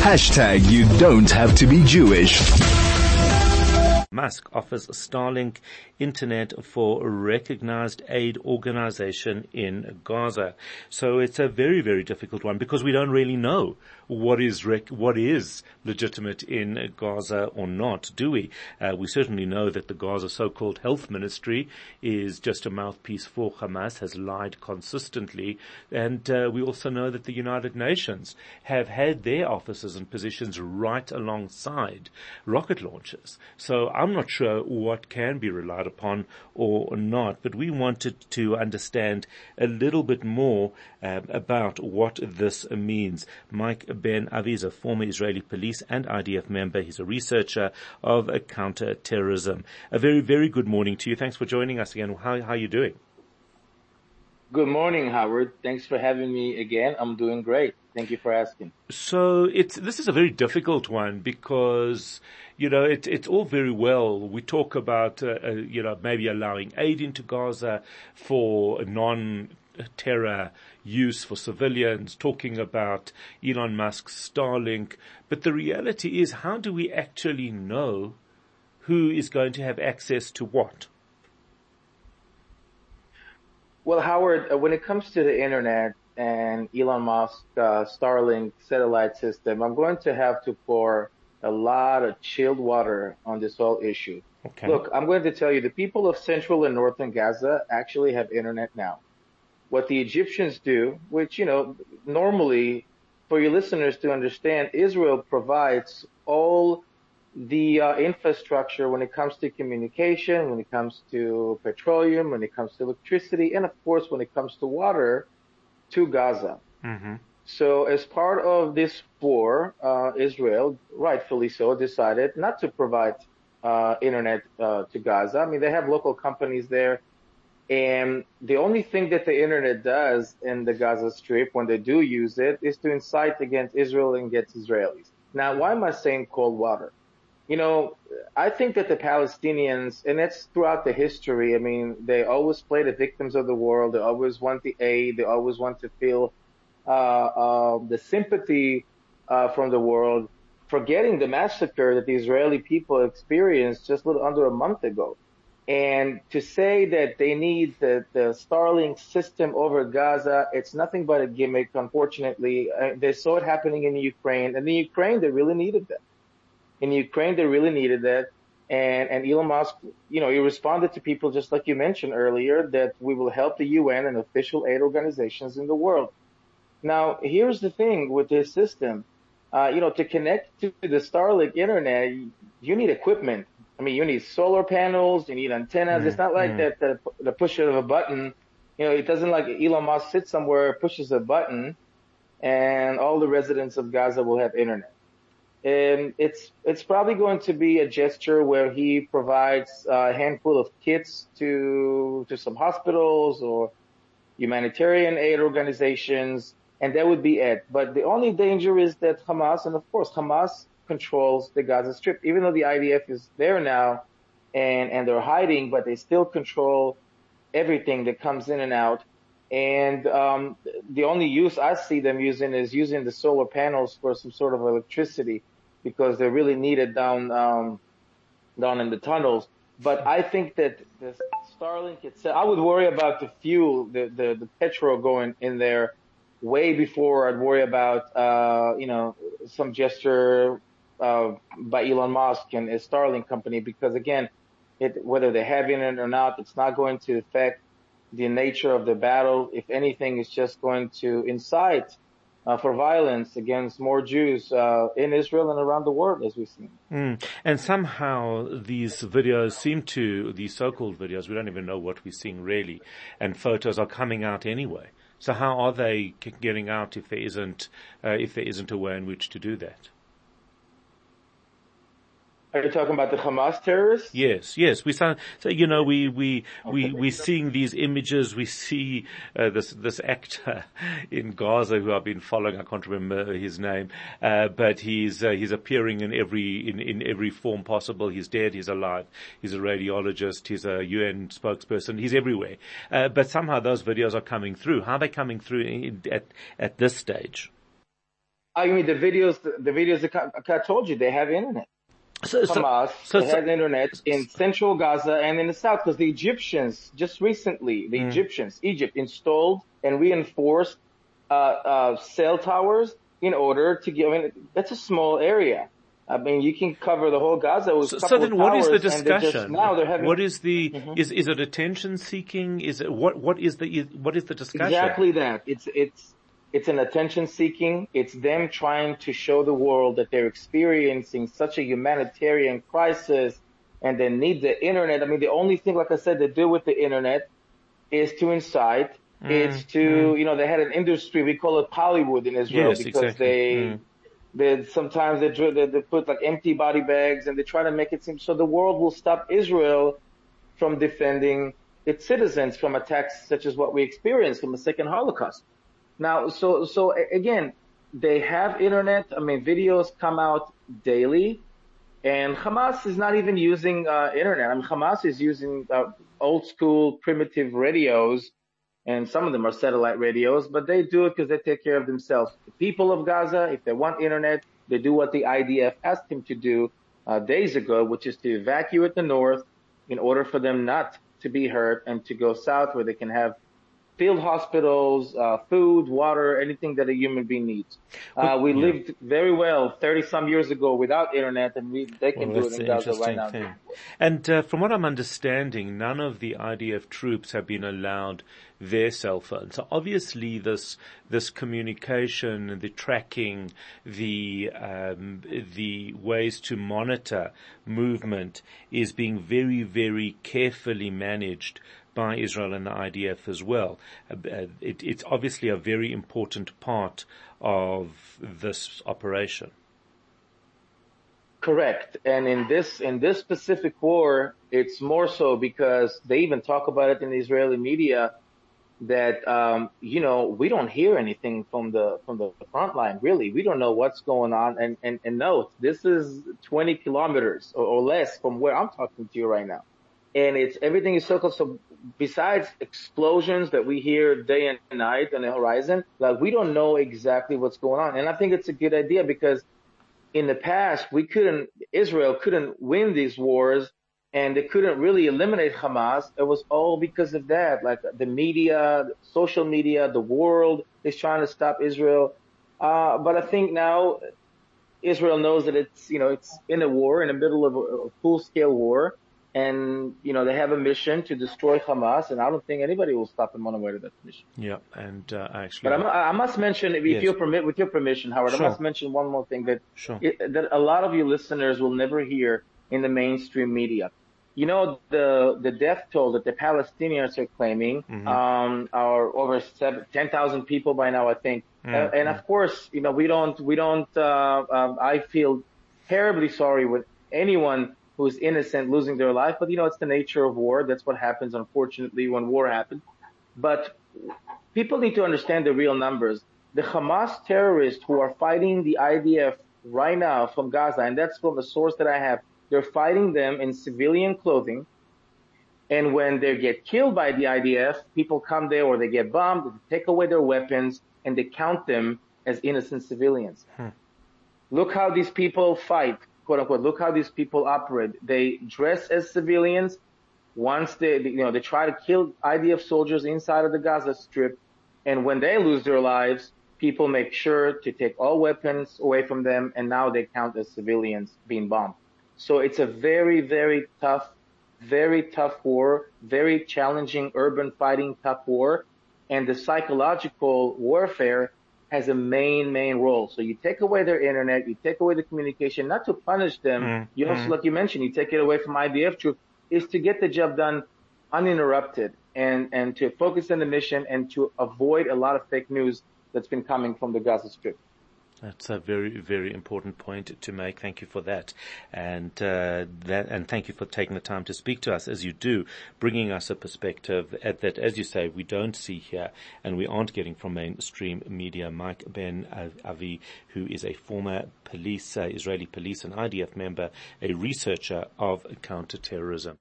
Hashtag you don't have to be Jewish. Musk offers Starlink internet for a recognized aid organization in Gaza. So it's a very, very difficult one because we don't really know what is rec- what is legitimate in Gaza or not, do we? Uh, we certainly know that the Gaza so-called health ministry is just a mouthpiece for Hamas, has lied consistently, and uh, we also know that the United Nations have had their offices and positions right alongside rocket launchers. So I'm not sure what can be relied upon or not, but we wanted to understand a little bit more uh, about what this means. Mike Ben Avi is a former Israeli police and IDF member. He's a researcher of counter-terrorism. A very, very good morning to you. Thanks for joining us again. How, how are you doing? Good morning, Howard. Thanks for having me again. I'm doing great. Thank you for asking. So it's this is a very difficult one because you know it, it's all very well we talk about uh, uh, you know maybe allowing aid into Gaza for non terror use for civilians, talking about Elon Musk's Starlink. But the reality is, how do we actually know who is going to have access to what? Well, Howard, uh, when it comes to the internet and Elon Musk uh, Starlink satellite system, I'm going to have to pour a lot of chilled water on this whole issue. Okay. Look, I'm going to tell you, the people of central and northern Gaza actually have internet now what the Egyptians do, which, you know, normally for your listeners to understand, Israel provides all the uh, infrastructure when it comes to communication, when it comes to petroleum, when it comes to electricity, and of course when it comes to water to Gaza. Mm-hmm. So as part of this war, uh, Israel, rightfully so, decided not to provide uh, internet uh, to Gaza. I mean, they have local companies there and the only thing that the internet does in the Gaza Strip when they do use it is to incite against Israel and against Israelis. Now, why am I saying cold water? You know, I think that the Palestinians, and that's throughout the history, I mean, they always play the victims of the world. They always want the aid. They always want to feel uh, uh, the sympathy uh, from the world, forgetting the massacre that the Israeli people experienced just a little under a month ago. And to say that they need the, the Starlink system over Gaza, it's nothing but a gimmick, unfortunately. Uh, they saw it happening in Ukraine. And in Ukraine, they really needed that. In Ukraine, they really needed that. And, and Elon Musk, you know, he responded to people just like you mentioned earlier that we will help the UN and official aid organizations in the world. Now, here's the thing with this system. Uh, you know, to connect to the Starlink internet, you need equipment. I mean, you need solar panels, you need antennas. Mm, it's not like mm. that the, the push of a button. You know, it doesn't like Elon Musk sits somewhere, pushes a button, and all the residents of Gaza will have internet. And it's it's probably going to be a gesture where he provides a handful of kits to to some hospitals or humanitarian aid organizations, and that would be it. But the only danger is that Hamas, and of course Hamas controls the Gaza Strip, even though the IDF is there now and, and they're hiding, but they still control everything that comes in and out. And um, the only use I see them using is using the solar panels for some sort of electricity because they're really needed down um, down in the tunnels. But I think that the Starlink itself, I would worry about the fuel, the the, the petrol going in there way before I'd worry about uh, you know some gesture uh, by Elon Musk and his Starlink company because again, it, whether they're having it or not, it's not going to affect the nature of the battle. If anything, it's just going to incite uh, for violence against more Jews uh, in Israel and around the world, as we've seen. Mm. And somehow these videos seem to, these so-called videos, we don't even know what we're seeing really, and photos are coming out anyway. So how are they getting out if there isn't, uh, if there isn't a way in which to do that? Are you talking about the Hamas terrorists? Yes, yes. We saw, so you know, we we we we seeing these images. We see uh, this this actor in Gaza who I've been following. I can't remember his name, uh, but he's uh, he's appearing in every in in every form possible. He's dead. He's alive. He's a radiologist. He's a UN spokesperson. He's everywhere. Uh, but somehow those videos are coming through. How are they coming through in, at at this stage? I mean, the videos, the, the videos that I told you, they have internet. So, so, Hamas so, had internet in central Gaza and in the south because the Egyptians just recently, the Egyptians, Egypt installed and reinforced uh, uh, cell towers in order to give. I mean, that's a small area. I mean, you can cover the whole Gaza with so, a so then what is the and they're discussion? now they're having what is the, Mm-hmm. is, is it attention seeking? Is it, what, what is the, what is the discussion? Exactly that. It's it's it's an attention seeking. It's them trying to show the world that they're experiencing such a humanitarian crisis and they need the internet. I mean, the only thing, like I said, they do with the internet is to incite. Mm, it's to, you know, they had an industry, we call it Hollywood in Israel Yes, because exactly. they, Mm. they sometimes they, they they put like empty body bags and they try to make it seem so the world will stop Israel from defending its citizens from attacks such as what we experienced from the second Holocaust. Now, so so again, they have internet. I mean, videos come out daily, and Hamas is not even using uh, internet. I mean, Hamas is using uh, old school primitive radios, and some of them are satellite radios, but they do it because they take care of themselves. The people of Gaza, if they want internet, they do what the IDF asked them to do uh, days ago, which is to evacuate the north in order for them not to be hurt and to go south where they can have field hospitals, uh, food, water, anything that a human being needs. Uh, we yeah. lived very well 30 some years ago without internet and we, they can Well, do it in Gaza right now. thing. And uh, from what I'm understanding, none of the IDF troops have been allowed their cell phones. So obviously, this this communication, the tracking, the um, the ways to monitor movement is being very, very carefully managed by Israel and the IDF as well. Uh, uh, it, it's obviously a very important part of this operation. Correct. And in this, in this specific war, it's more so because they even talk about it in the Israeli media that, um, you know, we don't hear anything from the, from the front line, really. We don't know what's going on. And, and, and note, this is 20 kilometers or, or less from where I'm talking to you right now. And it's, everything is so close. So besides explosions that we hear day and night on the horizon, like we don't know exactly what's going on. And I think it's a good idea because in the past, we couldn't, Israel couldn't win these wars and they couldn't really eliminate Hamas. It was all because of that. Like the media, social media, the world is trying to stop Israel. Uh, but I think now Israel knows that it's, you know, it's in a war, in the middle of a full scale war. And, you know, they have a mission to destroy Hamas. And I don't think anybody will stop them on the way to that mission. Yeah, and uh, actually, But I, I must mention, if Yes. you permit, with your permission, Howard, Sure. I must mention one more thing that Sure. it, that a lot of you listeners will never hear in the mainstream media. You know the the death toll that the Palestinians are claiming Mm-hmm. um, are over seven, 10,000 people by now, I think. Mm-hmm. Uh, and of course, you know we don't we don't. Uh, um, I feel terribly sorry with anyone who is innocent losing their life, but you know it's the nature of war. That's what happens, unfortunately, when war happens. But people need to understand the real numbers. The Hamas terrorists who are fighting the IDF right now from Gaza, and that's from the source that I have, they're fighting them in civilian clothing. And when they get killed by the IDF, people come there or they get bombed, they take away their weapons, and they count them as innocent civilians. Hmm. Look how these people fight, quote unquote. Look how these people operate. They dress as civilians. Once they, you know, they try to kill IDF soldiers inside of the Gaza Strip, and when they lose their lives, people make sure to take all weapons away from them, and now they count as civilians being bombed. So it's a very, very tough, very tough war, very challenging urban fighting tough war, and the psychological warfare has a main, main role. So you take away their internet, you take away the communication, not to punish them. Mm-hmm. You also, mm-hmm. like you mentioned, you take it away from IDF troops, is to get the job done uninterrupted and, and to focus on the mission and to avoid a lot of fake news that's been coming from the Gaza Strip. That's a very, very important point to make. Thank you for that, and uh, that, and thank you for taking the time to speak to us as you do, bringing us a perspective at that, as you say, we don't see here, and we aren't getting from mainstream media. Mike Ben Avi, who is a former police, uh, Israeli police and IDF member, a researcher of counterterrorism.